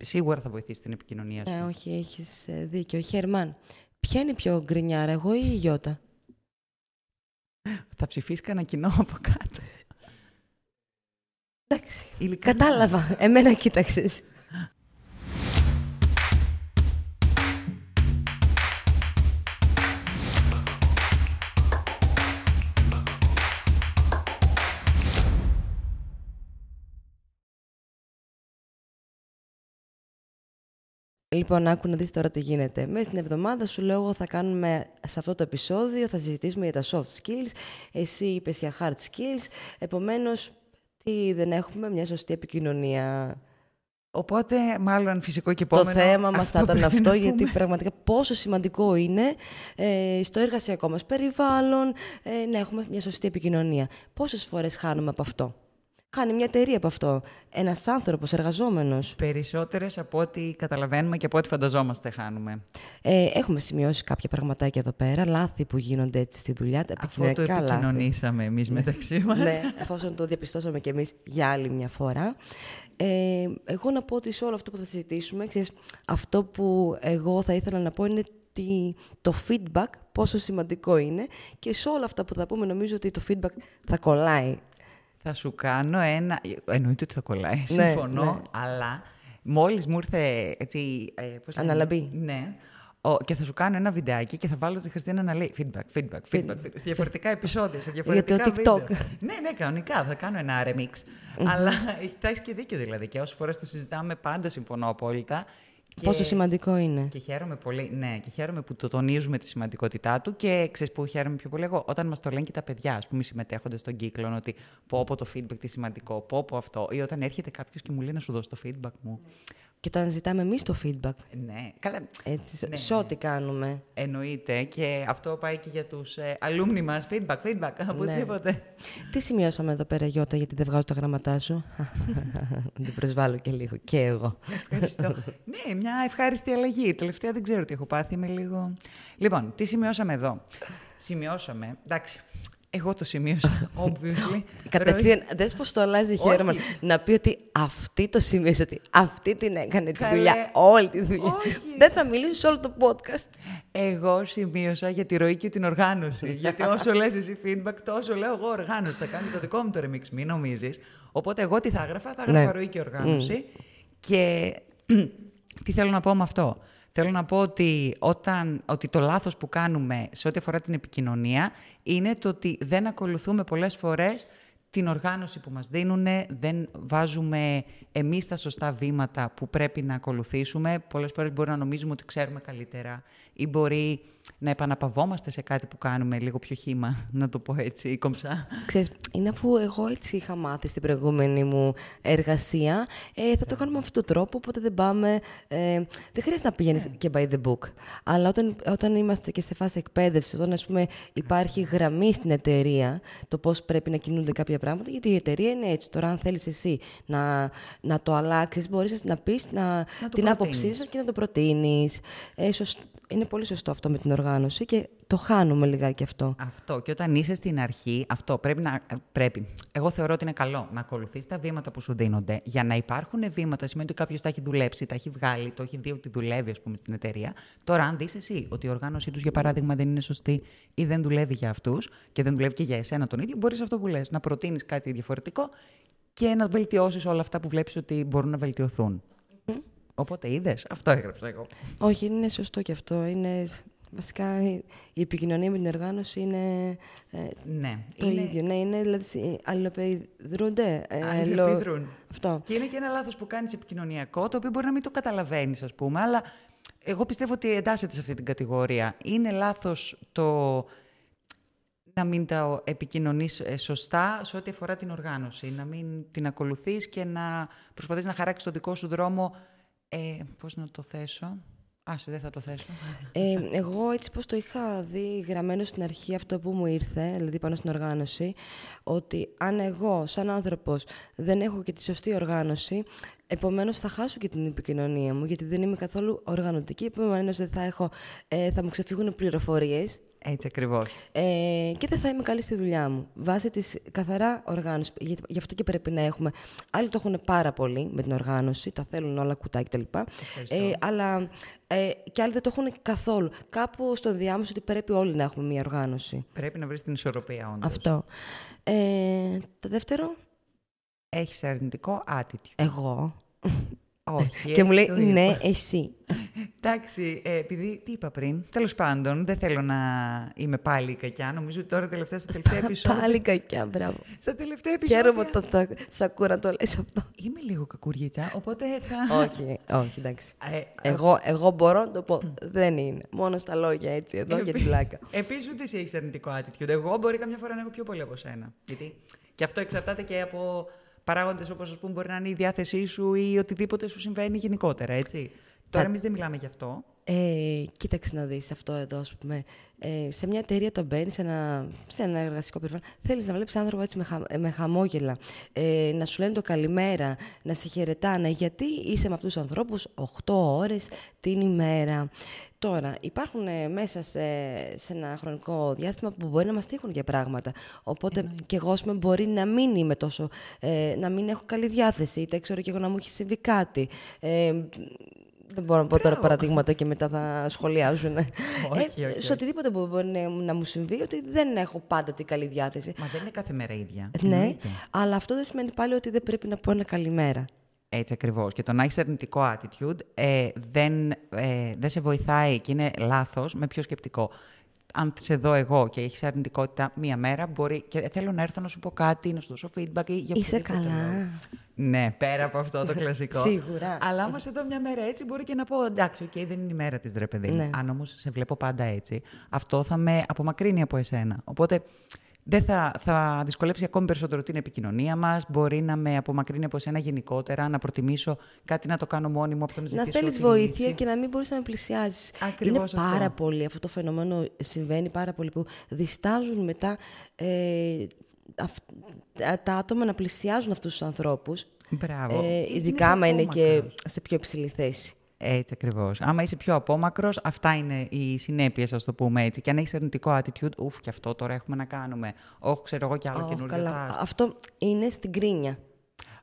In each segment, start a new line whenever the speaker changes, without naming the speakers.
σίγουρα θα βοηθήσει την επικοινωνία σου.
Ε, όχι, έχεις ε, δίκιο. Χερμάν, ποια είναι η πιο γκρινιάρα, εγώ ή η Γιώτα;
Θα ψηφίσεις κανένα κοινό από κάτω.
Εντάξει.
Ειλικρινά.
Κατάλαβα. Εμένα κοίταξες. Λοιπόν, άκου να δεις τώρα τι γίνεται. Μέσα στην εβδομάδα σου λέω εγώ θα κάνουμε σε αυτό το επεισόδιο, θα συζητήσουμε για τα soft skills, εσύ είπες για hard skills, επομένως, τι δεν έχουμε, μια σωστή επικοινωνία.
Οπότε, μάλλον φυσικό και
Το
επόμενο.
θέμα μας θα ήταν
πρέπει
αυτό,
να
γιατί
πούμε.
πραγματικά πόσο σημαντικό είναι ε, στο εργασιακό μας περιβάλλον ε, να έχουμε μια σωστή επικοινωνία. Πόσες φορές χάνουμε από αυτό; Χάνει μια εταιρεία από αυτό. Ένας άνθρωπος εργαζόμενος.
Περισσότερες από ό,τι καταλαβαίνουμε και από ό,τι φανταζόμαστε χάνουμε.
Ε, έχουμε σημειώσει κάποια πραγματάκια εδώ πέρα, λάθη που γίνονται έτσι στη δουλειά, τα
Αυτό το
επικοινωνιακά λάθη.
επικοινωνήσαμε εμείς μεταξύ μας.
ναι, εφόσον το διαπιστώσαμε κι εμείς για άλλη μια φορά. Ε, εγώ να πω ότι σε όλο αυτό που θα συζητήσουμε, ξέρεις, αυτό που εγώ θα ήθελα να πω είναι τι, το feedback, πόσο σημαντικό είναι και σε όλα αυτά που θα πούμε νομίζω ότι το feedback θα κολλάει.
Θα σου κάνω ένα. Εννοείται ότι θα κολλάει.
Ναι,
Συμφωνώ.
ναι.
Αλλά μόλις μου ήρθε έτσι. Ε, πώς λένε,
Αναλαμπή.
Ναι. Ο, και θα σου κάνω ένα βιντεάκι και θα βάλω τη Χριστίνα να λέει feedback, feedback, feedback. σε διαφορετικά επεισόδια, σε διαφορετικά
το TikTok.
βίντεο. ναι, ναι, κανονικά. Θα κάνω ένα remix. Αλλά θα έχεις και δίκιο δηλαδή. Και όσες φορές το συζητάμε, πάντα συμφωνώ απόλυτα. Και-
Πόσο σημαντικό είναι.
Και χαίρομαι πολύ, ναι, και χαίρομαι που το τονίζουμε τη σημαντικότητά του και ξέρεις που χαίρομαι πιο πολύ εγώ. Όταν μας το λένε και τα παιδιά, ας πούμε, συμμετέχονται στον κύκλο, ότι πω πω το feedback τι σημαντικό, πω πω αυτό. Ή όταν έρχεται κάποιος και μου λέει να σου δώσει το feedback μου.
Και όταν ζητάμε εμείς το feedback,
Ναι, καλά.
έτσι, σε-
Ναι,
σε ό,τι κάνουμε.
Εννοείται και αυτό πάει και για τους ε, alumni μας. Feedback, feedback,
Ναι.
οπουδήποτε.
Τι σημειώσαμε εδώ πέρα, Γιώτα, γιατί δεν βγάζω τα γραμματά σου; Να την προσβάλλω και λίγο. Και εγώ.
Ευχαριστώ. ναι, μια ευχάριστη αλλαγή. Τελευταία δεν ξέρω τι έχω πάθει. Είμαι λίγο. Λοιπόν, τι σημειώσαμε εδώ; Σημειώσαμε. Εντάξει. Εγώ το σημείωσα, obviously.
Κατευθείαν, δες πώς το αλλάζει η
Όχι.
Χέρμαν. Να πει ότι αυτή το σημείωσε, ότι αυτή την έκανε τη
Καλέ.
δουλειά, όλη τη δουλειά.
Όχι.
Δεν θα μιλήσω σε όλο το podcast.
Εγώ σημείωσα για τη ροή και την οργάνωση. γιατί όσο λες εσύ feedback, τόσο λέω εγώ οργάνωση. Θα κάνει το δικό μου το remix, μην νομίζεις. Οπότε εγώ τι θα έγραφα, θα έγραφα
Ναι.
ροή και οργάνωση. Και τι θέλω να πω με αυτό. Θέλω να πω ότι, όταν, ότι το λάθος που κάνουμε σε ό,τι αφορά την επικοινωνία είναι το ότι δεν ακολουθούμε πολλές φορές την οργάνωση που μας δίνουν, δεν βάζουμε εμείς τα σωστά βήματα που πρέπει να ακολουθήσουμε. Πολλές φορές μπορεί να νομίζουμε ότι ξέρουμε καλύτερα ή μπορεί να επαναπαυόμαστε σε κάτι που κάνουμε λίγο πιο χύμα, να το πω έτσι, κομψά.
Ξέρεις, είναι αφού εγώ έτσι είχα μάθει στην προηγούμενη μου εργασία, ε, θα το κάνουμε με αυτόν τον τρόπο, οπότε δεν πάμε... Ε, δεν χρειάζεται να πηγαίνεις και by the book. Αλλά όταν, όταν είμαστε και σε φάση εκπαίδευσης, όταν ας πούμε, υπάρχει γραμμή στην εταιρεία, το πώς πρέπει να κινούνται κάποια πράγματα, γιατί η εταιρεία είναι έτσι. Τώρα, αν θέλεις εσύ να, να το αλλάξεις, μπορείς να πεις να,
το
την άποψή
προτείνεις.
σου και να το προτείνεις. Ε, σωσ- είναι πολύ σωστό αυτό με την οργάνωση και το χάνουμε λιγάκι αυτό.
Αυτό. Και όταν είσαι στην αρχή, αυτό πρέπει να. Πρέπει. Εγώ θεωρώ ότι είναι καλό να ακολουθείς τα βήματα που σου δίνονται. Για να υπάρχουν βήματα, σημαίνει ότι κάποιος τα έχει δουλέψει, τα έχει βγάλει, το έχει δει ότι δουλεύει, ας πούμε, στην εταιρεία. Τώρα, αν δεις εσύ ότι η οργάνωσή τους, για παράδειγμα, δεν είναι σωστή ή δεν δουλεύει για αυτούς και δεν δουλεύει και για εσένα τον ίδιο, μπορείς αυτό που λες, να προτείνεις κάτι διαφορετικό και να βελτιώσεις όλα αυτά που βλέπεις ότι μπορούν να βελτιωθούν. Οπότε είδες, αυτό έγραψα εγώ.
Όχι, είναι σωστό και αυτό. Είναι, βασικά η η επικοινωνία με την οργάνωση είναι ε,
Ναι,
το ίδιο. Ναι, είναι δηλαδή συ- αλληλεπιδρούνται. ε, λο-
Αλληλεπιδρούν.
Αυτό.
Και είναι και ένα λάθος που κάνεις επικοινωνιακό, το οποίο μπορεί να μην το καταλαβαίνεις, ας πούμε, αλλά εγώ πιστεύω ότι εντάσσεται σε αυτή την κατηγορία. Είναι λάθος το να μην τα επικοινωνείς ε, σωστά σε ό,τι αφορά την οργάνωση. Να μην την ακολουθείς και να προσπαθείς να χαράξεις το δικό σου δρόμο. Ε, πώς να το θέσω; Άσε, δεν θα το θέσω.
Ε, εγώ έτσι πως το είχα δει γραμμένο στην αρχή αυτό που μου ήρθε, δηλαδή πάνω στην οργάνωση, ότι αν εγώ σαν άνθρωπος δεν έχω και τη σωστή οργάνωση, επομένως θα χάσω και την επικοινωνία μου, γιατί δεν είμαι καθόλου οργανωτική, επομένως δεν θα, έχω, ε, θα μου ξεφύγουν πληροφορίες
Έτσι ακριβώς.
Ε, και δεν θα είμαι καλή στη δουλειά μου. Βάσει της καθαρά οργάνωσης. Γιατί, γι' αυτό και πρέπει να έχουμε. Άλλοι το έχουν πάρα πολύ με την οργάνωση, τα θέλουν όλα κουτάκι κτλ. Ε, αλλά ε, και άλλοι δεν το έχουν καθόλου. Κάπου στο διάμεσο ότι πρέπει όλοι να έχουμε μια οργάνωση.
Πρέπει να βρεις την ισορροπία, όντως.
Αυτό. Ε, το δεύτερο;
Έχεις αρνητικό attitude.
Εγώ;
Όχι.
και μου λέει,
έτσι το
ναι,
είπα.
εσύ.
Εντάξει, ε, επειδή τι είπα πριν, τέλος πάντων, δεν θέλω να είμαι πάλι η κακιά. Νομίζω ότι τώρα τελευταία, στα τελευταία επεισόδια.
Πάλι κακιά, μπράβο.
Στα τελευταία επεισόδια.
Χαίρομαι που το, το, σ' ακούω να το λες αυτό.
Είμαι λίγο κακουρίτσα, οπότε θα.
όχι, όχι, εντάξει.
Ε,
Εγώ, εγώ μπορώ να το πω. Δεν είναι. Μόνο στα λόγια έτσι, εδώ για την πλάκα.
Επίσης, ούτε εσύ έχεις αρνητικό attitude. Εγώ μπορεί καμιά φορά να έχω πιο πολύ από σένα. Γιατί και αυτό εξαρτάται και από παράγοντες όπως ας πούμε μπορεί να είναι η διάθεσή σου ή οτιδήποτε σου συμβαίνει γενικότερα, έτσι. Τώρα εμείς δεν μιλάμε γι' αυτό.
Ε, κοίταξε να δεις αυτό εδώ, ας πούμε. Ε, σε μια εταιρεία όταν μπαίνεις σε ένα, σε ένα εργασικό περιβάλλον, θέλεις να βλέπεις άνθρωπο έτσι με, χα, με χαμόγελα, ε, να σου λένε το καλημέρα, να σε χαιρετάνε, γιατί είσαι με αυτούς τους ανθρώπους 8 ώρες την ημέρα. Τώρα, υπάρχουν ε, μέσα σε, σε ένα χρονικό διάστημα που μπορεί να μας τύχουν για πράγματα. Οπότε και εγώ, ας πούμε, μπορεί να μην είμαι τόσο, ε, να μην έχω καλή διάθεση, είτε ξέρω και εγώ να μου έχει συμβεί κάτι. Ε, δεν μπορώ να πω τώρα παραδείγματα και μετά θα σχολιάζουν.
Όχι,
ε,
όχι,
Σε οτιδήποτε που μπορεί να- να μου συμβεί, ότι δεν έχω πάντα την καλή διάθεση.
Μα δεν είναι κάθε μέρα ίδια.
Ναι,
Εννοείται.
αλλά αυτό δεν σημαίνει πάλι ότι δεν πρέπει να πω ένα καλημέρα.
Έτσι ακριβώς. Και το να έχεις αρνητικό attitude ε, δεν, ε, δεν σε βοηθάει και είναι λάθος με ποιο σκεπτικό. Αν σε δω εγώ και έχεις αρνητικότητα μία μέρα, μπορεί και θέλω να έρθω να σου πω κάτι, να σου δώσω feedback ή για
Είσαι
οποιοδήποτε λόγο.
καλά.
Ναι, πέρα από αυτό το κλασικό.
Σίγουρα.
Αλλά άμα σε δω μια μέρα έτσι, μπορεί και να πω εντάξει, οκ, δεν είναι η μέρα της, ρε παιδί μου.
Ναι.
Αν όμως σε βλέπω πάντα έτσι, αυτό θα με απομακρύνει από εσένα. Οπότε δεν θα, θα δυσκολέψει ακόμη περισσότερο την επικοινωνία μας. Μπορεί να με απομακρύνει από εσένα γενικότερα, να προτιμήσω κάτι να το κάνω μόνη μου από το να
Να
ζητήσω.
θέλεις
τη
βοήθεια
λύση.
και να μην μπορείς να με πλησιάζεις.
Ακριβώς
Είναι
αυτό.
πάρα πολύ αυτό το φαινόμενο συμβαίνει πάρα πολύ που διστάζουν μετά ε, αυ- τα άτομα να πλησιάζουν αυτούς τους ανθρώπους.
Μπράβο.
Ε,
Γιατί
ειδικά
είσαι
άμα είναι και
απόμακρος.
σε πιο υψηλή θέση.
Έτσι ακριβώς. Άμα είσαι πιο απόμακρος, αυτά είναι οι συνέπειες, ας το πούμε έτσι. Και αν έχεις αρνητικό attitude, ουφ, και αυτό τώρα έχουμε να κάνουμε. Όχι, ξέρω εγώ κι άλλο
Ω,
καινούριο.
καλά.
task.
Αυτό είναι στην κρίνια.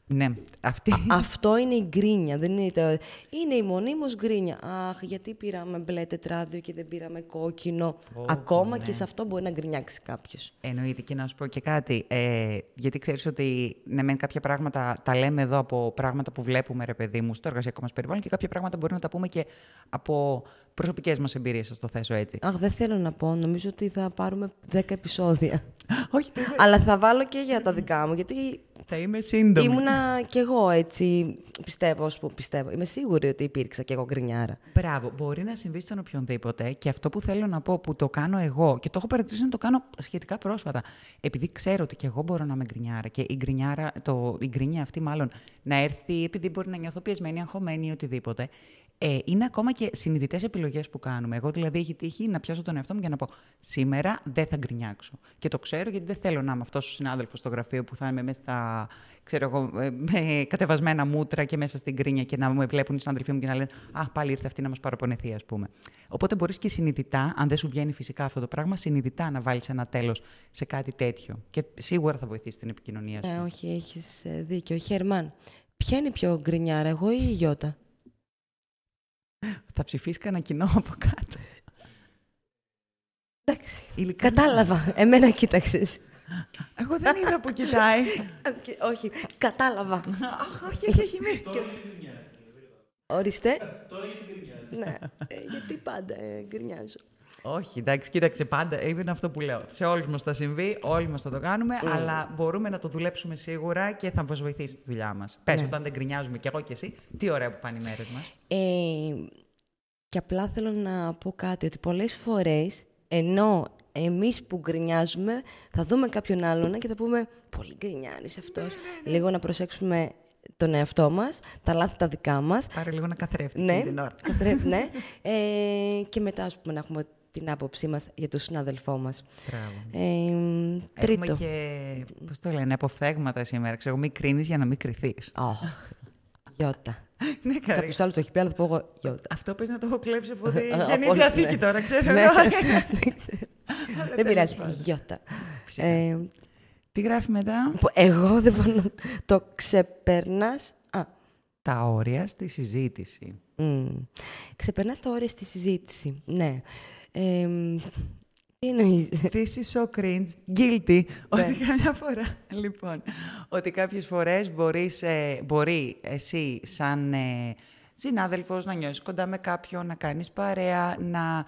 Ναι, αυτή.
Αυτό είναι η γκρίνια. Δεν είναι, το... είναι η μονίμως γκρίνια. Αχ, γιατί πήραμε μπλε τετράδιο και δεν πήραμε κόκκινο.
Πω,
Ακόμα
ναι.
και σε αυτό μπορεί να γκρινιάξει κάποιος.
Εννοείται και να σου πω και κάτι. Ε, γιατί ξέρεις ότι ναι, μεν κάποια πράγματα τα λέμε εδώ από πράγματα που βλέπουμε, ρε παιδί μου, στο εργασιακό μας περιβάλλον και κάποια πράγματα μπορεί να τα πούμε και από προσωπικές μας εμπειρίες, ας το θέσω έτσι.
Αχ, δεν θέλω να πω. Νομίζω ότι θα πάρουμε 10 επεισόδια.
Όχι, δεν-
Αλλά θα βάλω και για τα δικά μου, γιατί
θα είμαι σύντομη.
ήμουνα κι εγώ έτσι. Πιστεύω, ας πούμε, πιστεύω. Είμαι σίγουρη ότι υπήρξα κι εγώ γκρινιάρα.
Μπράβο, μπορεί να συμβεί στον οποιονδήποτε και αυτό που θέλω να πω που το κάνω εγώ και το έχω παρατηρήσει να το κάνω σχετικά πρόσφατα. Επειδή ξέρω ότι και εγώ μπορώ να είμαι γκρινιάρα και η, γκρινιάρα, το, η γκρινιά αυτή μάλλον να έρθει επειδή μπορεί να νιώθω πιεσμένη, αγχωμένη ή οτιδήποτε. Ε, είναι ακόμα και συνειδητές επιλογές που κάνουμε. Εγώ δηλαδή έχει τύχει να πιάσω τον εαυτό μου και να πω σήμερα δεν θα γκρινιάξω. Και το ξέρω γιατί δεν θέλω να είμαι αυτός ο συνάδελφος στο γραφείο που θα είμαι μέσα στα ξέρω εγώ, ε, με κατεβασμένα μούτρα και μέσα στην κρίνια και να με βλέπουν οι συνάδελφοί μου και να λένε Α, πάλι ήρθε αυτή να μας παραπονεθεί, ας πούμε. Οπότε μπορείς και συνειδητά, αν δεν σου βγαίνει φυσικά αυτό το πράγμα, συνειδητά να βάλεις ένα τέλος σε κάτι τέτοιο. Και σίγουρα θα βοηθήσει την επικοινωνία σου.
Ε, όχι, έχεις δίκιο. Χερμάν, ποια είναι η πιο γκρινιάρα, εγώ ή η Γιώτα;
Θα ψηφίσεις κανένα κοινό από κάτω.
Εντάξει.
Ειλικρινά.
Κατάλαβα. Εμένα κοίταξες.
Εγώ δεν είδα που κοιτάει.
όχι, κατάλαβα.
Αχ, όχι, όχι, όχι. μη.
Ορίστε. ναι, ε, γιατί πάντα ε, γκρινιάζω.
Όχι, εντάξει, κοίταξε πάντα. Είναι αυτό που λέω. Σε όλους μας θα συμβεί, όλοι μας θα το κάνουμε, αλλά μπορούμε να το δουλέψουμε σίγουρα και θα μας βοηθήσει τη δουλειά μας. Πες,
Ναι.
όταν δεν γκρινιάζουμε κι εγώ κι εσύ, τι ωραία που πάνε οι μέρες μας.
Ε, και απλά θέλω να πω κάτι, ότι πολλές φορές, ενώ εμείς που γκρινιάζουμε, θα δούμε κάποιον άλλον και θα πούμε «Πολύ γκρινιάρης αυτός». Λίγο να προσέξουμε τον εαυτό μας, τα λάθη τα δικά μας.
Πάρε λίγο να καθρέφτει
Ναι,
την ώρα.
καθρέφτη, ναι. Ε, και μετά, ας πούμε, να έχουμε την άποψή μας για τον συνάδελφό μας.
Μπράβο.
Ε, τρίτο.
Έχουμε και, πώς το λένε, αποφθέγματα σήμερα. Ξέρω, μην κρίνεις για να μην κρυθείς.
Αχ, Γιώτα.
Ναι, καρύ.
Κάποιος άλλος το έχει πει, αλλά θα πω εγώ Γιώτα.
Αυτό πες να το έχω κλέψει από τη
Από-
Γενή
ναι.
Διαθήκη τώρα, ξέρω
Ναι.
εγώ.
δεν πειράζει. Γιώτα. Ε,
Τι γράφει μετά;
που εγώ δεν μπορώ να το ξεπερνάς. Α,
Τα όρια στη συζήτηση.
μ, ξεπερνάς τα όρια στη συζήτηση. Ναι. Ε, μ, τι εννοείς;
This is so cringe. Guilty. Ότι καμιά φορά. Λοιπόν, ότι κάποιες φορές μπορείς, ε, μπορεί εσύ σαν ε, συνάδελφος να νιώσεις κοντά με κάποιον, να κάνεις παρέα, να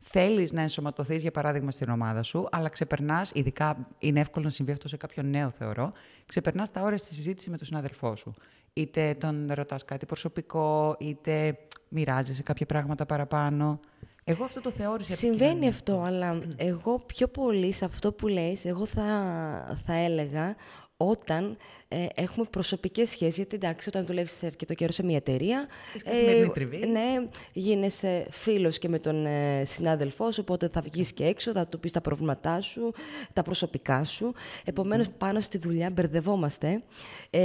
θέλεις να ενσωματωθείς για παράδειγμα στην ομάδα σου, αλλά ξεπερνάς, ειδικά είναι εύκολο να συμβεί αυτό σε κάποιον νέο θεωρώ, ξεπερνάς τα όρια στη συζήτηση με τον συνάδελφό σου. Είτε τον ρωτάς κάτι προσωπικό, είτε μοιράζεσαι κάποια πράγματα παραπάνω. Εγώ αυτό το θεώρησα
Συμβαίνει
επικοινωνία.
αυτό, αλλά εγώ πιο πολύ σε αυτό που λες, εγώ θα, θα έλεγα όταν ε, έχουμε προσωπικές σχέσεις, γιατί εντάξει, όταν δουλεύεις αρκετό καιρό σε μια εταιρεία,
καθημερινή τριβή;
ναι, γίνεσαι φίλος και με τον ε, συνάδελφό σου, οπότε θα βγεις και έξω, θα του πεις τα προβλήματά σου, τα προσωπικά σου. Επομένως, πάνω στη δουλειά μπερδευόμαστε ε,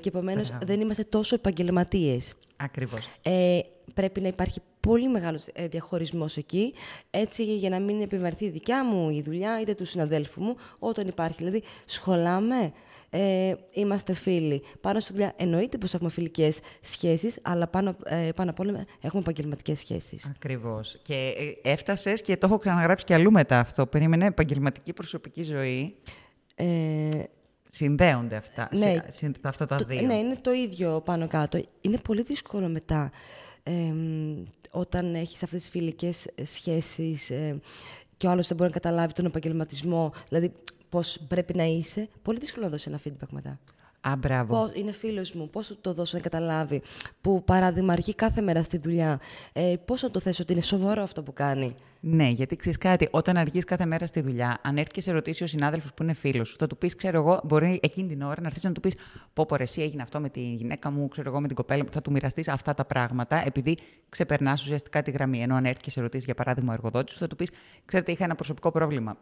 και επομένως δεν είμαστε τόσο επαγγελματίες.
Ακριβώς.
Ε, πρέπει να υπάρχει πολύ μεγάλος ε, διαχωρισμός εκεί, έτσι για να μην επιβαρθεί η δικιά μου η δουλειά, είτε του συναδέλφου μου, όταν υπάρχει. Δηλαδή, σχολάμε, ε, είμαστε φίλοι. Πάνω στη δουλειά εννοείται πως έχουμε φιλικές σχέσεις, αλλά πάνω, ε, πάνω απ' όλα έχουμε επαγγελματικές σχέσεις.
Ακριβώς. Και ε, έφτασες και το έχω ξαναγράψει και αλλού μετά αυτό. Περίμενε επαγγελματική προσωπική ζωή.
Ε,
Συνδέονται αυτά,
Ναι.
σε- συν- αυτά τα
Το-
δύο.
Ναι, είναι το ίδιο πάνω κάτω. Είναι πολύ δύσκολο μετά εμ, όταν έχεις αυτές τις φιλικές ε, σχέσεις ε, και ο άλλος δεν μπορεί να καταλάβει τον επαγγελματισμό, δηλαδή πώς πρέπει να είσαι. Πολύ δύσκολο να δώσεις ένα feedback μετά.
Α, μπράβο.
Πώς, είναι φίλος μου, πώς του το δώσω να καταλάβει, που παράδειγμα αρχεί κάθε μέρα στη δουλειά, ε, πώς να το θέσω ότι είναι σοβαρό αυτό που κάνει.
Ναι, γιατί ξέρεις κάτι, όταν αργείς κάθε μέρα στη δουλειά, αν έρθει και σε ρωτήσει ο συνάδελφος που είναι φίλος σου, θα του πεις, ξέρω εγώ, μπορεί εκείνη την ώρα να έρθεις να του πεις: Πω, πω, ρε, εσύ έγινε αυτό με τη γυναίκα μου, ξέρω εγώ, με την κοπέλα μου. Θα του μοιραστείς αυτά τα πράγματα, επειδή ξεπερνάς ουσιαστικά τη γραμμή. Ενώ αν έρθει και σε ρωτήσει, για παράδειγμα, ο εργοδότης σου, θα του πεις: Ξέρετε, είχα ένα προσωπικό πρόβλημα.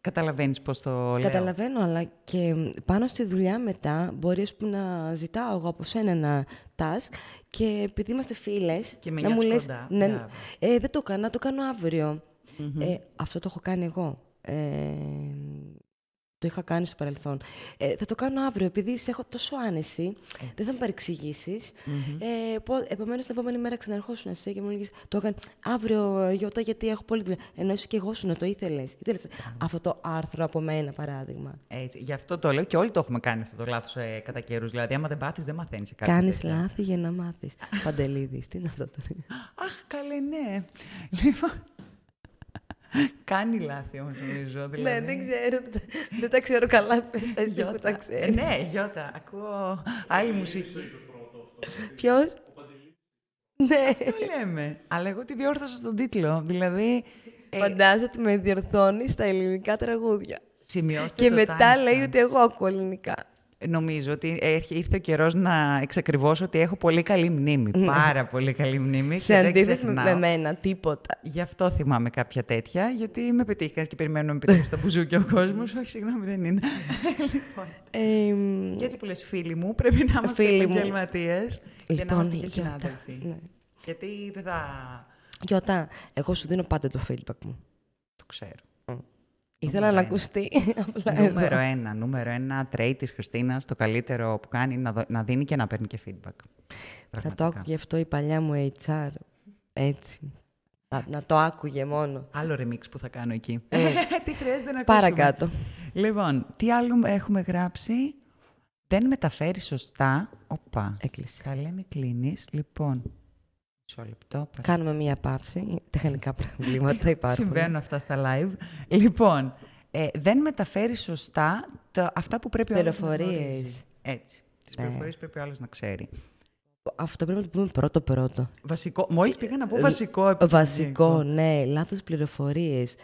Καταλαβαίνεις πώς το λέω.
Καταλαβαίνω, αλλά και πάνω στη δουλειά μετά μπορείς ας πούμε, να ζητάω εγώ από σένα ένα task και επειδή είμαστε φίλες,
Και με
να μου
νιώθεις
λες,
κοντά.
ναι,
Μπράβο.
ε, δεν το έκανα, το κάνω αύριο. Ε, αυτό το έχω κάνει εγώ. Ε, το είχα κάνει στο παρελθόν. Ε, θα το κάνω αύριο, επειδή σε έχω τόσο άνεση, δεν θα με παρεξηγήσεις. Ε, Επομένως, την επόμενη μέρα ξαναρχόσουν εσύ και μου λέγεις Το έκανε αύριο, ε, Γιώτα, γιατί έχω πολύ δουλειά. Ενώ εσύ και εγώ σου να το ήθελες. Ήθελες αυτό το άρθρο από μένα, παράδειγμα.
Έτσι, γι' αυτό το λέω και όλοι το έχουμε κάνει αυτό το λάθος ε, κατά καιρούς. Δηλαδή, άμα δεν πάθεις, δεν μαθαίνεις σε κάτι.
Κάνεις
τέτοιο.
λάθη για να μάθεις. Παντελίδη, τι είναι αυτό το.
Αχ, καλέ, ναι. Λοιπόν. Κάνει λάθη όμως, νομίζω. Δηλαδή.
Ναι, δεν ξέρω. Δεν τα ξέρω καλά. Πες τα εσύ που
Γιώτα.
τα
Ε,
ξέρεις.
Ναι, Γιώτα, ακούω άλλη μουσική.
Ποιος; Ναι.
Το λέμε. Αλλά εγώ τη διόρθωσα στον τίτλο. Δηλαδή. ε,
Φαντάζομαι ότι με διορθώνεις στα ελληνικά τραγούδια.
σημειώστε
Και
το
μετά
timestamp.
λέει ότι εγώ ακούω ελληνικά.
Νομίζω ότι έρχε- ήρθε ο καιρός να εξακριβώσω ότι έχω πολύ καλή μνήμη. Πάρα πολύ καλή μνήμη.
Ναι. Σε
και δεν
αντίθεση με,
ξεχνάω.
με μένα, τίποτα.
Γι' αυτό θυμάμαι κάποια τέτοια, γιατί με πετύχαν και περιμένω να με πετύχεις στα μπουζούκια ο κόσμος. Όχι, συγγνώμη, δεν είναι. λοιπόν.
Ε,
Και έτσι που λες φίλοι μου, πρέπει να είμαστε
Φίλοι μου.
επαγγελματίες και να
Λοιπόν,
είμαστε και
Γιώτα,
συνάδελφοι.
ναι.
Γιατί δεν θα.
Γιώτα, εγώ σου δίνω πάντα το feedback μου.
Το ξέρω.
Ήθελα να
ένα.
ακουστεί. Απλά
νούμερο
εδώ.
ένα, νούμερο ένα trait της Χριστίνας, το καλύτερο που κάνει είναι να, δω- να δίνει και να παίρνει και feedback.
Να το
Πραγματικά.
άκουγε αυτό η παλιά μου HR. Έτσι. Να, να το άκουγε μόνο.
Άλλο remix που θα κάνω εκεί.
Ε,
τι χρειάζεται να ακούσουμε;
Παρακάτω.
Λοιπόν, τι άλλο έχουμε γράψει; Δεν μεταφέρει σωστά. Οπα.
Έκλεισε.
Καλέ μη κλείνεις. Λοιπόν, μισό λεπτό.
Κάνουμε μία παύση. Τεχνικά προβλήματα υπάρχουν.
Συμβαίνουν αυτά στα live. Λοιπόν, ε, δεν μεταφέρει σωστά τα, αυτά που πρέπει ο άλλος να
Πληροφορίες.
γνωρίζει. Έτσι. Τις
Ναι.
πληροφορίες πρέπει ο άλλος να ξέρει.
Αυτό πρέπει να το πούμε πρώτο-πρώτο.
Βασικό, μόλις πήγα να πω
Ε,
βασικό επιχειρηματικό.
Βασικό, ναι. Λάθος πληροφορίες.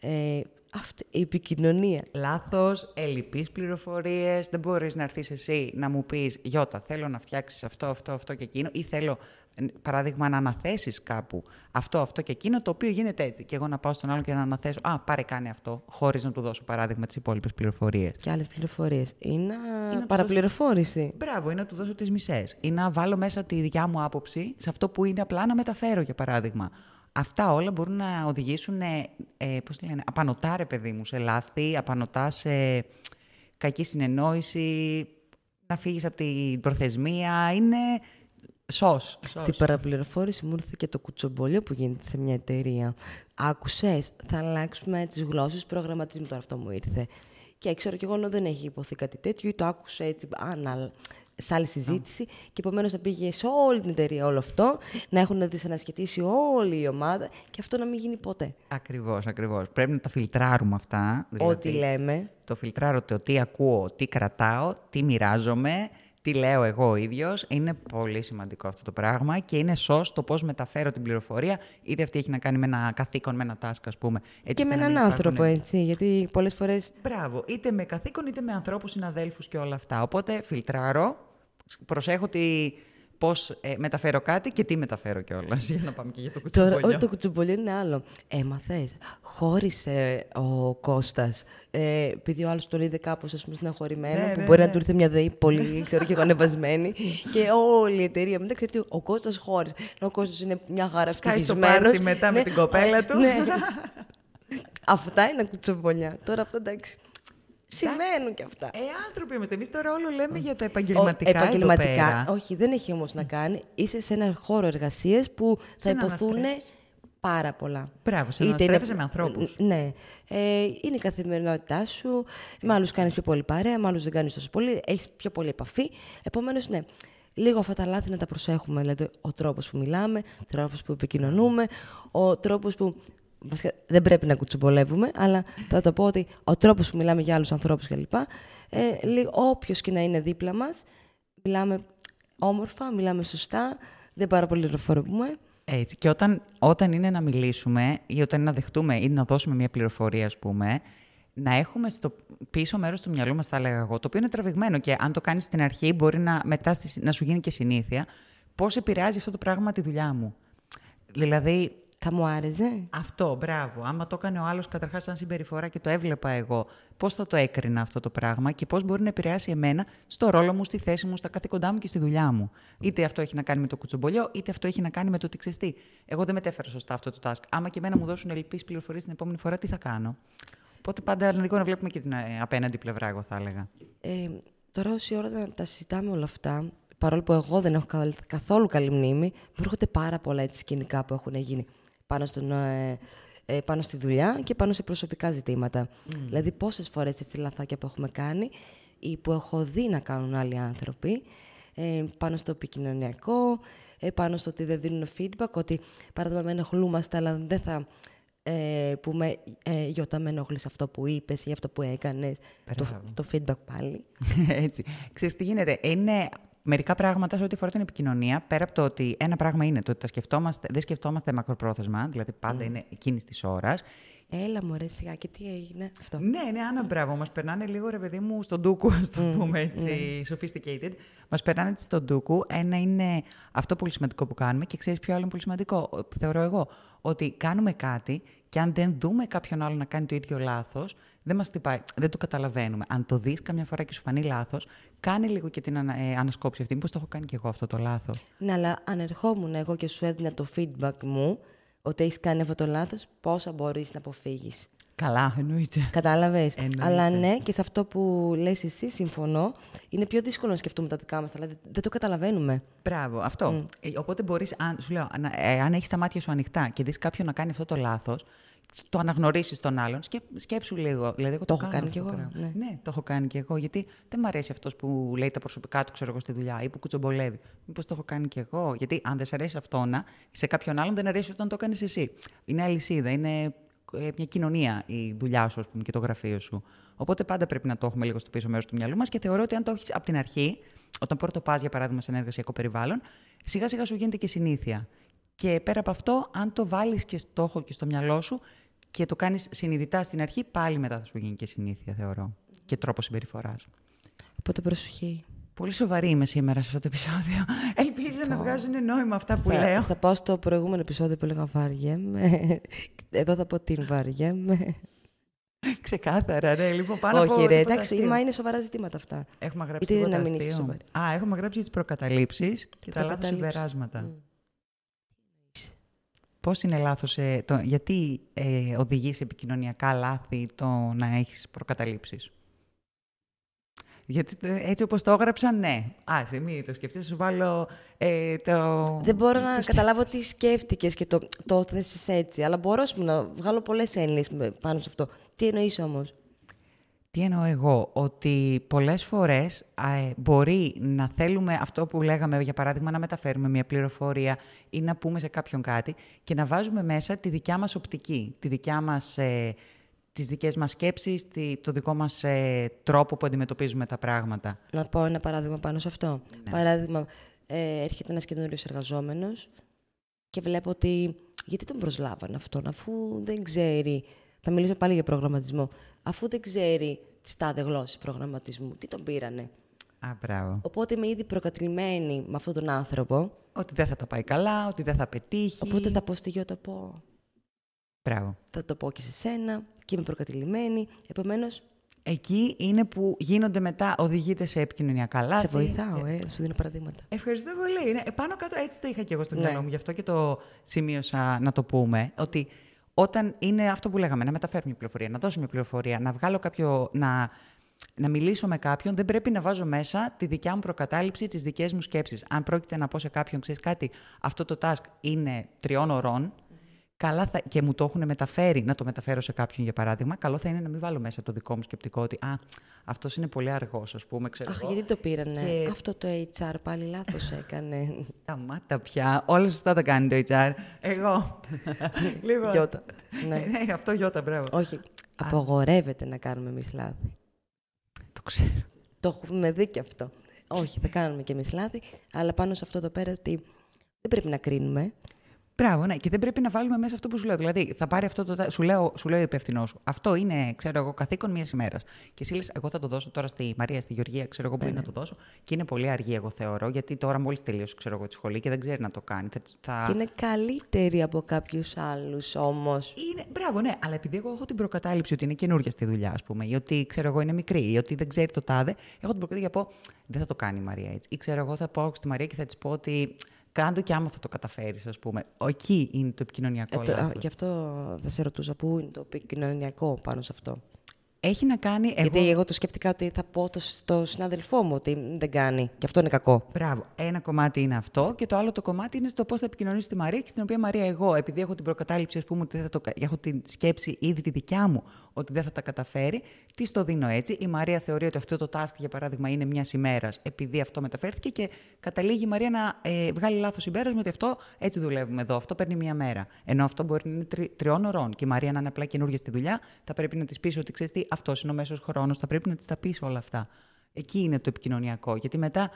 Ε, αυτή, η επικοινωνία.
Λάθος, ελλειπείς πληροφορίες. Δεν μπορείς να έρθεις εσύ να μου πεις «Γιώτα, θέλω να φτιάξεις αυτό, αυτό, αυτό και εκείνο» ή θέλω, ε, παράδειγμα, να αναθέσεις κάπου αυτό, αυτό και εκείνο, το οποίο γίνεται έτσι. Και εγώ να πάω στον άλλο και να αναθέσω «Α, πάρε κάνε αυτό», χωρίς να του δώσω, παράδειγμα, τις υπόλοιπες πληροφορίες.
Και άλλες πληροφορίες. Είναι
να
παραπληροφόρηση.
Μπράβο, ή να του δώσω τις μισές. Ή να βάλω μέσα τη δικιά μου άποψη σε αυτό που είναι απλά να μεταφέρω, για παράδειγμα. Αυτά όλα μπορούν να οδηγήσουν, ε, ε, πώς τη λένε, απανοτά ρε παιδί μου, σε λάθη, απανοτά σε κακή συνεννόηση, να φύγεις από την προθεσμία, είναι σως. σως.
Την παραπληροφόρηση μου ήρθε και το κουτσομπολιό που γίνεται σε μια εταιρεία. Άκουσες, θα αλλάξουμε τις γλώσσες προγραμματισμού, τώρα αυτό μου ήρθε. Και ξέρω κι εγώ ενώ δεν έχει υποθεί κάτι τέτοιο ή το άκουσα έτσι αναλ, σε άλλη συζήτηση και επομένως να πήγε σε όλη την εταιρεία όλο αυτό, να έχουν δυσανασχετήσει όλη η ομάδα και αυτό να μην γίνει ποτέ.
Ακριβώς, ακριβώς. Πρέπει να τα φιλτράρουμε αυτά. δηλαδή
Ό,τι λέμε.
Το φιλτράρω το τι ακούω, τι κρατάω, τι μοιράζομαι, τι λέω εγώ ο ίδιος. Είναι πολύ σημαντικό αυτό το πράγμα και είναι σωστό το πώς μεταφέρω την πληροφορία, είτε αυτή έχει να κάνει με ένα καθήκον, με ένα task, ας πούμε. Έτσι
Και με
ώστε να
έναν
μην
άνθρωπο,
υπάρχουν-
έτσι. Γιατί πολλές φορές.
Μπράβο, είτε με καθήκον, είτε με ανθρώπους, συναδέλφους και όλα αυτά. Οπότε φιλτράρω, προσέχω τι, πώς ε, μεταφέρω κάτι και τι μεταφέρω κιόλας. Για να πάμε και για το
Τώρα,
κουτσομπολιό.
όχι, το κουτσομπολιό είναι άλλο. Έμαθες. Χώρισε ο Κώστας. Ε, επειδή ο άλλος τον είδε κάπως συναχωρημένο,
Ναι,
που
ναι,
μπορεί
ναι.
να του ήρθε μια ΔΕΗ πολύ, ξέρω και εγώ, ανεβασμένη. και όλη η εταιρεία μετά ξέρει ότι ο Κώστας χώρισε. Ενώ ο Κώστας είναι μια χαρά
Σκάει στο
ευτυχισμένος.
πάρτι μετά με την κοπέλα του.
Ναι. Αυτά είναι κουτσομπολιά. Τώρα αυτό εντάξει. Συμβαίνουν και αυτά.
Ε, άνθρωποι είμαστε. Εμείς τώρα όλο λέμε για τα
Ο-
επαγγελματικά. εδώ
επαγγελματικά.
πέρα.
Όχι, δεν έχει όμως να κάνει. Είσαι σε ένα χώρο εργασίας που θα
να
υποθούν
αναστρέφεις.
πάρα πολλά.
Μπράβο, σε να
Είτε είναι-
αναστρέφεσαι με ανθρώπους.
Ναι. Ε, είναι η καθημερινότητά σου. Με άλλους κάνεις πιο πολύ παρέα, με άλλους δεν κάνεις τόσο πολύ. Έχεις πιο πολύ επαφή. Επομένως, ναι. Λίγο αυτά τα λάθη να τα προσέχουμε. Δηλαδή, ο τρόπος που μιλάμε, ο τρόπος που επικοινωνούμε, ο τρόπος που. Βασικά, δεν πρέπει να κουτσομπολεύουμε, αλλά θα το πω ότι ο τρόπος που μιλάμε για άλλους ανθρώπους κλπ. Ε, λίγο, όποιος και να είναι δίπλα μας, μιλάμε όμορφα, μιλάμε σωστά, δεν πάρα πολύ πληροφορούμε.
Έτσι. Και όταν, όταν είναι να μιλήσουμε ή όταν είναι να δεχτούμε ή να δώσουμε μια πληροφορία, ας πούμε, να έχουμε στο πίσω μέρος του μυαλού μας, θα έλεγα εγώ, το οποίο είναι τραβηγμένο και αν το κάνεις στην αρχή μπορεί να, μετά στη- να σου γίνει και συνήθεια, πώς επηρεάζει αυτό το πράγμα τη δουλειά μου. Δηλαδή,
Θα μου άρεσε.
αυτό, μπράβο. Άμα το έκανε ο άλλος καταρχάς σαν συμπεριφορά και το έβλεπα εγώ, πώς θα το έκρινα αυτό το πράγμα και πώς μπορεί να επηρεάσει εμένα στο ρόλο μου, στη θέση μου, στα καθήκοντά μου και στη δουλειά μου. Είτε αυτό έχει να κάνει με το κουτσομπολιό, είτε αυτό έχει να κάνει με το τι ξεστή. Εγώ δεν μετέφερα σωστά αυτό το task. Άμα και εμένα μου δώσουν ελπίσει πληροφορίες την επόμενη φορά, τι θα κάνω; Οπότε πάντα λίγο να βλέπουμε και την ε, απέναντι πλευρά, εγώ θα έλεγα.
Ε, τώρα όση ώρα τα, τα συζητάμε όλα αυτά, παρόλο που εγώ δεν έχω κα- καθόλου καλή μνήμη, μου έρχονται πάρα πολλά έτσι σκηνικά που έχουν γίνει πάνω, στον, ε, ε, πάνω στη δουλειά και πάνω σε προσωπικά ζητήματα. Δηλαδή πόσες φορές έτσι λαθάκια που έχουμε κάνει ή που έχω δει να κάνουν άλλοι άνθρωποι ε, πάνω στο επικοινωνιακό, ε, πάνω στο ότι δεν δίνουν feedback, ότι παράδειγμα με ενοχλούμαστε αλλά δεν θα ε, πούμε ε, «Γιώτα, με ενοχλείς αυτό που είπες ή αυτό που έκανες». Το,
Μπράβο.
το feedback πάλι.
Έτσι. Ξέρεις τι γίνεται. Είναι μερικά πράγματα σε ό,τι αφορά την επικοινωνία, πέρα από το ότι ένα πράγμα είναι το ότι τα σκεφτόμαστε, δεν σκεφτόμαστε μακροπρόθεσμα, δηλαδή πάντα είναι εκείνης της ώρας.
Έλα μου σιγά και τι έγινε αυτό;
Ναι, ναι, Άννα, μπράβο. Μας περνάνε λίγο, ρε παιδί μου, στον ντούκου, ας το πούμε έτσι, sophisticated. Μας περνάνε έτσι στον ντούκου. Ένα είναι αυτό πολύ σημαντικό που κάνουμε και ξέρεις ποιο άλλο είναι πολύ σημαντικό, που θεωρώ εγώ. Ότι κάνουμε κάτι και αν δεν δούμε κάποιον άλλο να κάνει το ίδιο λάθος, δεν μας χτυπάει, δεν το καταλαβαίνουμε. Αν το δεις καμιά φορά και σου φανεί λάθος, κάνε λίγο και την ανα, ε, ανασκόπηση αυτή. Μήπως το έχω κάνει και εγώ αυτό το λάθος;
Ναι, αλλά αν ερχόμουν εγώ και σου έδινα το feedback μου ότι έχεις κάνει αυτό το λάθος, πόσα μπορείς να αποφύγεις.
Καλά, εννοείται.
Κατάλαβες.
Εννοείται.
Αλλά ναι, και σε αυτό που λες εσύ, συμφωνώ, είναι πιο δύσκολο να σκεφτούμε τα δικά μας. Δηλαδή δεν το καταλαβαίνουμε.
Μπράβο, αυτό. Ε, οπότε μπορείς, αν, σου λέω, αν, ε, αν έχεις τα μάτια σου ανοιχτά και δεις κάποιον να κάνει αυτό το λάθος, το αναγνωρίσεις τον άλλον, σκέ, σκέψου λίγο. Δηλαδή, εγώ
Το
το,
έχω
κάνω
κάνει κι
αυτό
εγώ,
το πράγμα.
ναι.
ναι, το έχω κάνει κι εγώ. Γιατί δεν μ' αρέσει αυτός που λέει τα προσωπικά του, ξέρω εγώ, στη δουλειά ή που κουτσομπολεύει. Μήπως το έχω κάνει κι εγώ. Γιατί αν δεν σε αρέσει αυτό να, σε κάποιον άλλον δεν αρέσει όταν το κάνεις εσύ. Είναι αλυσίδα, είναι ε, μια κοινωνία η δουλειά σου, ας πούμε, και το γραφείο σου. Οπότε πάντα πρέπει να το έχουμε λίγο στο πίσω μέρος του μυαλού μας και θεωρώ ότι αν το έχεις από την αρχή, όταν πρώτο πας για παράδειγμα σε ένα εργασιακό περιβάλλον, σιγά σιγά σου γίνεται και συνήθεια. Και πέρα από αυτό, αν το βάλεις και στόχο και στο μυαλό σου και το κάνεις συνειδητά στην αρχή, πάλι μετά θα σου γίνει και συνήθεια, θεωρώ. Και τρόπος συμπεριφοράς.
Οπότε προσοχή.
Πολύ σοβαρή είμαι σήμερα σε αυτό το επεισόδιο. Ελπίζω να βγάζουν νόημα αυτά που
θα,
λέω.
θα πάω στο προηγούμενο επεισόδιο που έλεγα βαριέμαι. Εδώ θα πω την βαριέμαι.
Ξεκάθαρα, ναι. Λοιπόν, πάνω
Όχι,
από
ρε,
τίποτα
εντάξει,
αστείο.
μα είναι σοβαρά ζητήματα αυτά.
Έχουμε γράψει
Γιατί
τίποτα
να μην είσαι
αστείο.
σοβαρή.
Α, έχουμε γράψει τις προκαταλήψεις και τα λάθος
Προκαταλήψεις.
συμπεράσματα. Πώς είναι λάθος, ε, το, γιατί ε, οδηγείς σε επικοινωνιακά λάθη το να έχεις προκαταλήψεις; Γιατί έτσι όπως το έγραψαν, ναι. σε μην το σκεφτείς, σου βάλω ε, το...
Δεν μπορώ να καταλάβω τι σκέφτηκες και το, το θέσεις έτσι, αλλά μπορώ να βγάλω πολλές έννοιες πάνω σε αυτό. Τι εννοείς όμως;
Τι εννοώ εγώ, ότι πολλές φορές ε, μπορεί να θέλουμε αυτό που λέγαμε, για παράδειγμα, να μεταφέρουμε μια πληροφορία ή να πούμε σε κάποιον κάτι και να βάζουμε μέσα τη δικιά μας οπτική, τη δικιά μας, ε, τις δικές μας σκέψεις, τη, το δικό μας ε, τρόπο που αντιμετωπίζουμε τα πράγματα.
Να πω ένα παράδειγμα πάνω σε αυτό. Ναι. Παράδειγμα, ε, έρχεται ένας καινούριος εργαζόμενος και βλέπω ότι γιατί τον προσλάβαν αυτόν, αφού δεν ξέρει θα μιλήσω πάλι για προγραμματισμό. Αφού δεν ξέρει τι τάδε γλώσσες προγραμματισμού, τι τον πήρανε;
Α, μπράβο.
Οπότε είμαι ήδη προκατηλημένη με αυτόν τον άνθρωπο.
Ότι δεν θα τα πάει καλά, ότι δεν θα πετύχει.
Οπότε θα πω στη γιο, το πω.
Μπράβο.
Θα το πω και σε σένα και είμαι προκατηλημένη. Επομένως.
Εκεί είναι που γίνονται μετά, οδηγείται σε επικοινωνιακά λάθη.
Σε βοηθάω, ε, σου δίνω παραδείγματα.
Ευχαριστώ πολύ. Είναι, πάνω κάτω έτσι το είχα και εγώ στο ναι. μυαλό μου, γι' αυτό και το σημείωσα να το πούμε. Ότι όταν είναι αυτό που λέγαμε, να μεταφέρω μια πληροφορία, να δώσω μια πληροφορία, να βγάλω κάποιο. να, να μιλήσω με κάποιον, δεν πρέπει να βάζω μέσα τη δικιά μου προκατάληψη, τις δικές μου σκέψεις. Αν πρόκειται να πω σε κάποιον, ξέρεις κάτι, αυτό το task είναι τριών ωρών, καλά θα, και μου το έχουν μεταφέρει, να το μεταφέρω σε κάποιον για παράδειγμα, καλό θα είναι να μην βάλω μέσα το δικό μου σκεπτικό ότι α, αυτός είναι πολύ αργός, ας πούμε. Ξέρω
Αχ, γιατί το πήρανε; Και... Αυτό το HR πάλι λάθος έκανε.
Τα μάτα πια. Όλα σωστά τα κάνει το HR. Εγώ.
λοιπόν. Γιώτα.
ναι. ναι, αυτό γιώτα, μπράβο.
Όχι. Απογορεύεται να κάνουμε εμείς λάθη.
Το ξέρω.
Το έχουμε δει και αυτό. Όχι, θα κάνουμε και εμείς λάθη, αλλά πάνω σε αυτό εδώ πέρα ότι δεν πρέπει να κρίνουμε.
Μπράβο, ναι. Και δεν πρέπει να βάλουμε μέσα αυτό που σου λέω. Δηλαδή, θα πάρει αυτό το. Σου λέω, σου λέω υπεύθυνό σου. Αυτό είναι, ξέρω εγώ, καθήκον μιας ημέρας. Και εσύ λες, εγώ θα το δώσω τώρα στη Μαρία, στη Γεωργία, ξέρω εγώ, που ναι, είναι να ναι. το δώσω. Και είναι πολύ αργή, εγώ θεωρώ, γιατί τώρα μόλις τελείωσε, ξέρω εγώ, τη σχολή και δεν ξέρει να το κάνει.
Θα... Και είναι καλύτερη από κάποιους άλλους όμως.
Είναι... Μπράβο, ναι. Αλλά επειδή εγώ έχω την προκατάληψη ότι είναι καινούργια στη δουλειά, ας πούμε, ή ότι ξέρω εγώ είναι μικρή, ή ότι δεν ξέρει το τάδε, έχω την προκατάληψη για πω δεν θα το κάνει η Μαρία έτσι. Ή ξέρω εγώ θα πω στη Μαρία και θα της πω ότι Κάντο και άμα θα το καταφέρεις, ας πούμε. Εκεί είναι το επικοινωνιακό ε, λάθος.
Γι' αυτό θα σε ρωτούσα πού είναι το επικοινωνιακό πάνω σε αυτό;
Έχει να κάνει. Εγώ...
Γιατί εγώ το σκέφτηκα ότι θα πω το, στο συνάδελφό μου ότι δεν κάνει. Και αυτό είναι κακό.
Μπράβο. Ένα κομμάτι είναι αυτό. Και το άλλο το κομμάτι είναι στο πώς θα επικοινωνήσω τη Μαρία και στην οποία Μαρία εγώ, επειδή έχω την προκατάληψη, ας πούμε, ότι δεν θα το... έχω την σκέψη ήδη τη δικιά μου ότι δεν θα τα καταφέρει, τι το δίνω έτσι. Η Μαρία θεωρεί ότι αυτό το task, για παράδειγμα, είναι μιας ημέρας, επειδή αυτό μεταφέρθηκε και καταλήγει η Μαρία να ε, βγάλει λάθος συμπέρασμα ότι αυτό έτσι δουλεύουμε εδώ. Αυτό παίρνει μια μέρα. Ενώ αυτό μπορεί να είναι τρι, τριών ωρών. Και η Μαρία να είναι απλά καινούργια στη δουλειά, θα πρέπει να της πει ότι ξέρεις τι, αυτός είναι ο μέσος χρόνος, θα πρέπει να της τα πεις όλα αυτά. Εκεί είναι το επικοινωνιακό. Γιατί μετά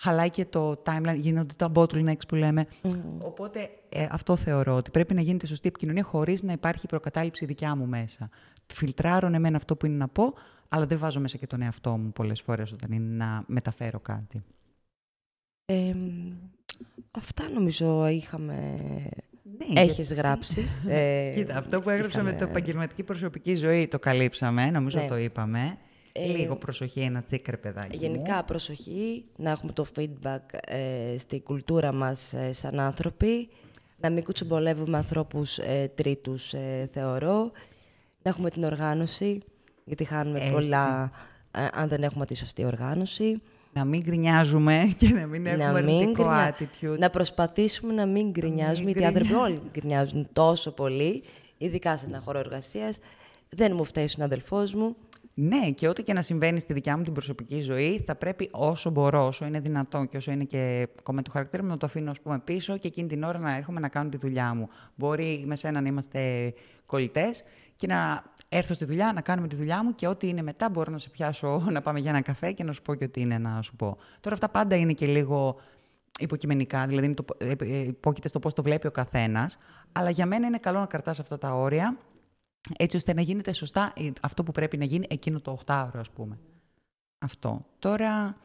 χαλάει και το timeline, γίνονται τα bottlenecks που λέμε. Mm. Οπότε ε, αυτό θεωρώ ότι πρέπει να γίνεται σωστή επικοινωνία χωρίς να υπάρχει προκατάληψη δικιά μου μέσα. Φιλτράρω εμένα αυτό που είναι να πω, αλλά δεν βάζω μέσα και τον εαυτό μου πολλές φορές όταν είναι να μεταφέρω κάτι.
Ε, αυτά νομίζω είχαμε ναι, Έχεις γράψει.
ε, Κοίτα, αυτό που έγραψα με το επαγγελματική προσωπική ζωή το καλύψαμε, νομίζω ναι. το είπαμε. Ε, Λίγο προσοχή, ένα τσίκρε παιδάκι
Γενικά
μου.
προσοχή, να έχουμε το feedback ε, στην κουλτούρα μας ε, σαν άνθρωποι, να μην κουτσομπολεύουμε ανθρώπους ε, τρίτους, ε, θεωρώ, να έχουμε την οργάνωση, γιατί χάνουμε πολλά αν δεν έχουμε τη σωστή οργάνωση.
Να μην γκρινιάζουμε και να μην έχουμε να αρνητικό attitude.
Να προσπαθήσουμε να μην γκρινιάζουμε, γιατί οι άνθρωποι όλοι γκρινιάζουν τόσο πολύ, ειδικά σε ένα χώρο εργασίας. Δεν μου φταίει ο συναδελφός μου.
Ναι, και ό,τι και να συμβαίνει στη δικιά μου την προσωπική ζωή, θα πρέπει όσο μπορώ, όσο είναι δυνατό και όσο είναι και κομμάτι του χαρακτήρα μου, να το αφήνω ας πούμε, πίσω και εκείνη την ώρα να έρχομαι να κάνω τη δουλειά μου. Μπορεί με σένα να είμαστε κολλητές και να έρθω στη δουλειά, να κάνουμε τη δουλειά μου και ό,τι είναι μετά μπορώ να σε πιάσω να πάμε για ένα καφέ και να σου πω και ό,τι είναι να σου πω. Τώρα αυτά πάντα είναι και λίγο υποκειμενικά, δηλαδή το, ε, ε, υπόκειται στο πώς το βλέπει ο καθένας. Αλλά για μένα είναι καλό να κρατάς αυτά τα όρια, έτσι ώστε να γίνεται σωστά αυτό που πρέπει να γίνει εκείνο το 8ωρο, ας πούμε. Αυτό. Τώρα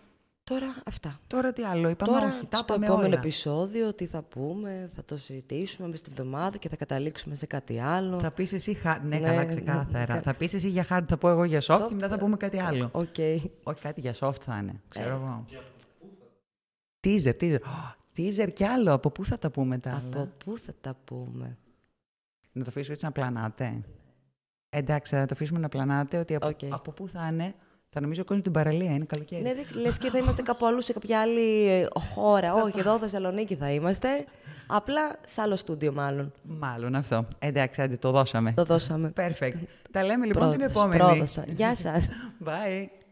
Τώρα αυτά.
Τώρα τι άλλο, είπαμε
Τώρα,
όχι, τα
στο επόμενο επεισόδιο τι θα πούμε, θα το συζητήσουμε μέσα στη βδομάδα και θα καταλήξουμε σε κάτι άλλο.
Θα πεις εσύ, ναι, ναι καλά ξεκάθαρα. Ναι, θα πεις εσύ για hard, θα πω εγώ για soft, soft και μετά θα πούμε κάτι άλλο.
Okay.
Όχι, κάτι για soft θα είναι, ξέρω ε. εγώ. Teaser, teaser. Teaser κι άλλο. Από πού θα τα πούμε τα άλλα;
Από πού θα τα πούμε;
Να το αφήσουμε έτσι να πλανάται. Εντάξει, να το αφήσουμε να πλανάται ότι από,
Οκ.
από πού θα είναι. Θα νομίζω ο κόσμος την παραλία, είναι καλοκαίρι.
Ναι, δεν λες και θα είμαστε κάπου αλλού σε κάποια άλλη ε, χώρα. Όχι, εδώ Θεσσαλονίκη θα είμαστε. Απλά σε άλλο στούντιο μάλλον.
Μάλλον αυτό. Εντάξει, άντε, το δώσαμε.
Το δώσαμε.
Perfect. Τα λέμε λοιπόν την
Πρόδωσα,
επόμενη.
πρόδωσα. Γεια σας.
Bye.